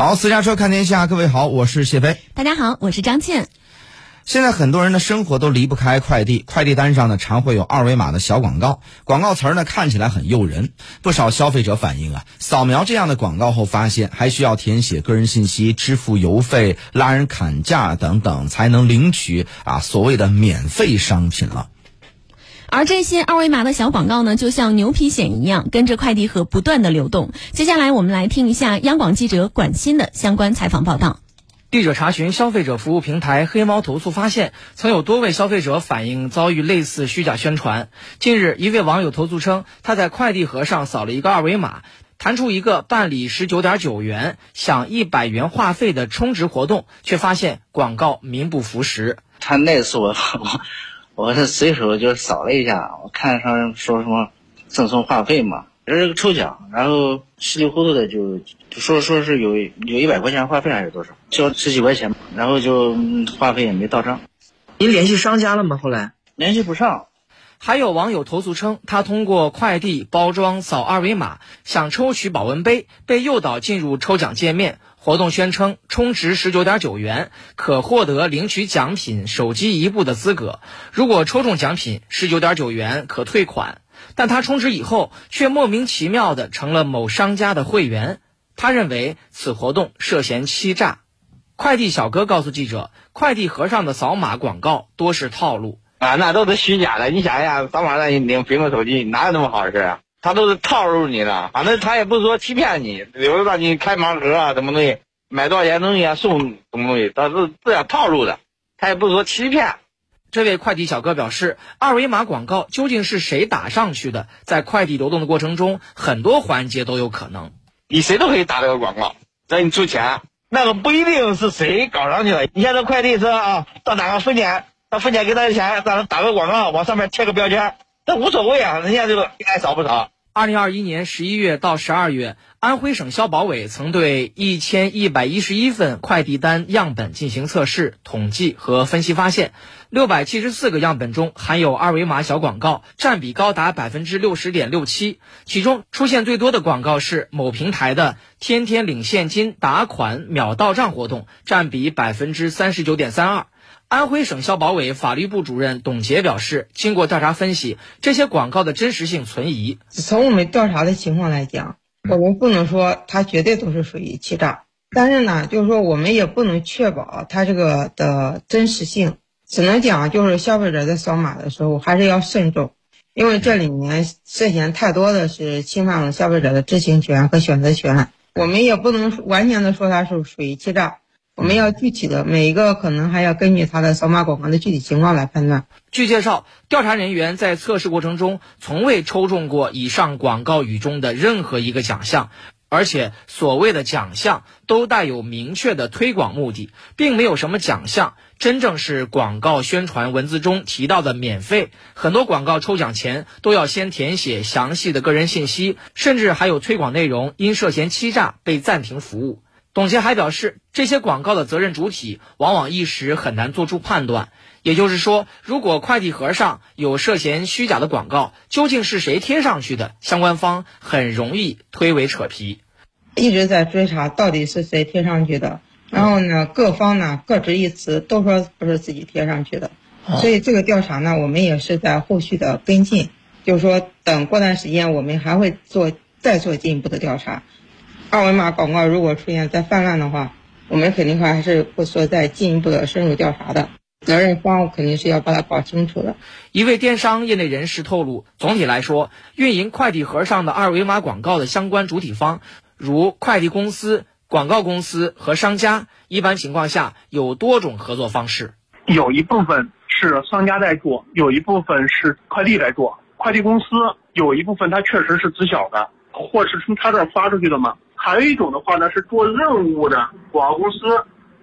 好，私家车看天下，各位好，我是谢飞。大家好，我是张倩。现在很多人的生活都离不开快递，快递单上呢常会有二维码的小广告，广告词儿呢看起来很诱人。不少消费者反映啊，扫描这样的广告后，发现还需要填写个人信息、支付邮费、拉人砍价等等，才能领取啊所谓的免费商品了。而这些二维码的小广告呢，就像牛皮癣一样，跟着快递盒不断的流动。接下来我们来听一下央广记者管鑫的相关采访报道。记者查询消费者服务平台黑猫投诉，发现曾有多位消费者反映遭遇类似虚假宣传。近日，一位网友投诉称，他在快递盒上扫了一个二维码，弹出一个办理十九点九元享一百元话费的充值活动，却发现广告名不符实。他那次我我 我是随手就扫了一下，我看上说什么赠送话费嘛。这是个抽奖，然后稀里糊涂的就就说说是有有一百块钱话费还是多少，交十几块钱，然后就话费也没到账。您联系商家了吗？后来联系不上。还有网友投诉称，他通过快递包装扫二维码想抽取保温杯，被诱导进入抽奖界面，活动宣称充值十九点九元可获得领取奖品手机一部的资格，如果抽中奖品十九点九元可退款。但他充值以后，却莫名其妙的成了某商家的会员。他认为此活动涉嫌欺诈。快递小哥告诉记者，快递盒上的扫码广告多是套路啊，那都是虚假的。你想一想，扫码让你领苹果手机，哪有那么好事啊？他都是套路你的，反正他也不是说欺骗你，比如让你开盲盒啊，什么东西，买多少钱东西啊，送什么东西，他是这样套路的，他也不是说欺骗。这位快递小哥表示，二维码广告究竟是谁打上去的？在快递流动的过程中，很多环节都有可能。你谁都可以打这个广告，让你出钱，那个不一定是谁搞上去的。你像这快递车啊，到哪个分拣，到分拣给他钱，让他打个广告，往上面贴个标签，那无所谓啊，人家就爱扫不扫。二零二一年十一月到十二月，安徽省消保委曾对一千一百一十一份快递单样本进行测试、统计和分析，发现六百七十四个样本中含有二维码小广告，占比高达百分之六十点六七。其中出现最多的广告是某平台的“天天领现金打款秒到账”活动，占比百分之三十九点三二。安徽省消保委法律部主任董杰表示，经过调查分析，这些广告的真实性存疑。从我们调查的情况来讲，我们不能说它绝对都是属于欺诈，但是呢，就是说我们也不能确保它这个的真实性，只能讲就是消费者在扫码的时候还是要慎重，因为这里面涉嫌太多的是侵犯了消费者的知情权和选择权，我们也不能完全的说它是属于欺诈。我们要具体的每一个可能还要根据他的扫码广告的具体情况来判断。据介绍，调查人员在测试过程中从未抽中过以上广告语中的任何一个奖项，而且所谓的奖项都带有明确的推广目的，并没有什么奖项真正是广告宣传文字中提到的免费。很多广告抽奖前都要先填写详细的个人信息，甚至还有推广内容因涉嫌欺诈被暂停服务。董洁还表示，这些广告的责任主体往往一时很难做出判断。也就是说，如果快递盒上有涉嫌虚假的广告，究竟是谁贴上去的？相关方很容易推诿扯皮。一直在追查到底是谁贴上去的，然后呢，各方呢各执一词，都说不是自己贴上去的。所以这个调查呢，我们也是在后续的跟进，就是说等过段时间，我们还会做再做进一步的调查。二维码广告如果出现再泛滥的话，我们肯定会还是会说再进一步的深入调查的，责任方肯定是要把它搞清楚的。一位电商业内人士透露，总体来说，运营快递盒上的二维码广告的相关主体方，如快递公司、广告公司和商家，一般情况下有多种合作方式。有一部分是商家在做，有一部分是快递在做。快递公司有一部分它确实是知晓的，货是从他这儿发出去的嘛。还有一种的话呢，是做任务的广告公司，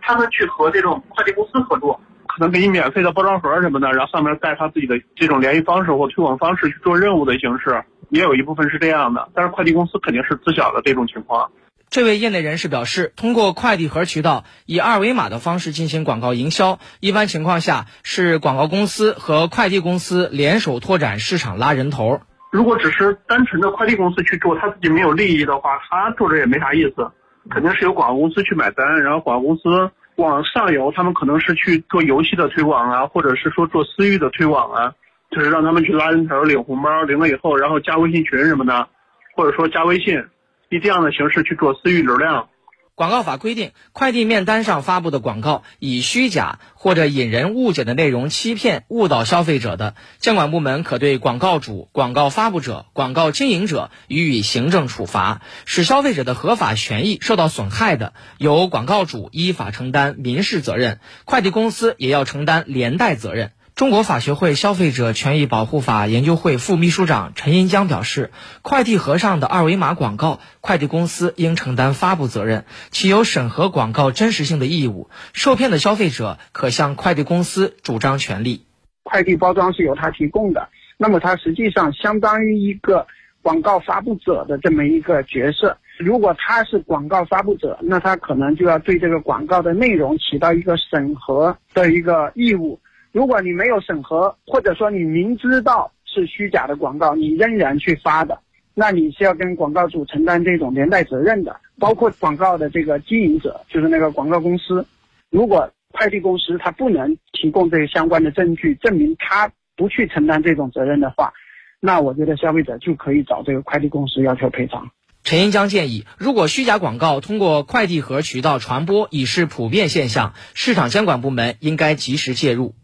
他们去和这种快递公司合作，可能给你免费的包装盒什么的，然后上面带他自己的这种联系方式或推广方式去做任务的形式，也有一部分是这样的。但是快递公司肯定是知晓的这种情况。这位业内人士表示，通过快递盒渠道以二维码的方式进行广告营销，一般情况下是广告公司和快递公司联手拓展市场拉人头。如果只是单纯的快递公司去做，他自己没有利益的话，他做着也没啥意思。肯定是由广告公司去买单，然后广告公司往上游，他们可能是去做游戏的推广啊，或者是说做私域的推广啊，就是让他们去拉人头、领红包，领了以后，然后加微信群什么的，或者说加微信，以这样的形式去做私域流量。广告法规定，快递面单上发布的广告以虚假或者引人误解的内容欺骗、误导消费者的，监管部门可对广告主、广告发布者、广告经营者予以行政处罚；使消费者的合法权益受到损害的，由广告主依法承担民事责任，快递公司也要承担连带责任。中国法学会消费者权益保护法研究会副秘书长陈银江表示，快递盒上的二维码广告，快递公司应承担发布责任，其有审核广告真实性的义务。受骗的消费者可向快递公司主张权利。快递包装是由他提供的，那么他实际上相当于一个广告发布者的这么一个角色。如果他是广告发布者，那他可能就要对这个广告的内容起到一个审核的一个义务。如果你没有审核，或者说你明知道是虚假的广告，你仍然去发的，那你是要跟广告主承担这种连带责任的，包括广告的这个经营者，就是那个广告公司。如果快递公司他不能提供这些相关的证据，证明他不去承担这种责任的话，那我觉得消费者就可以找这个快递公司要求赔偿。陈英江建议，如果虚假广告通过快递盒渠道传播已是普遍现象，市场监管部门应该及时介入。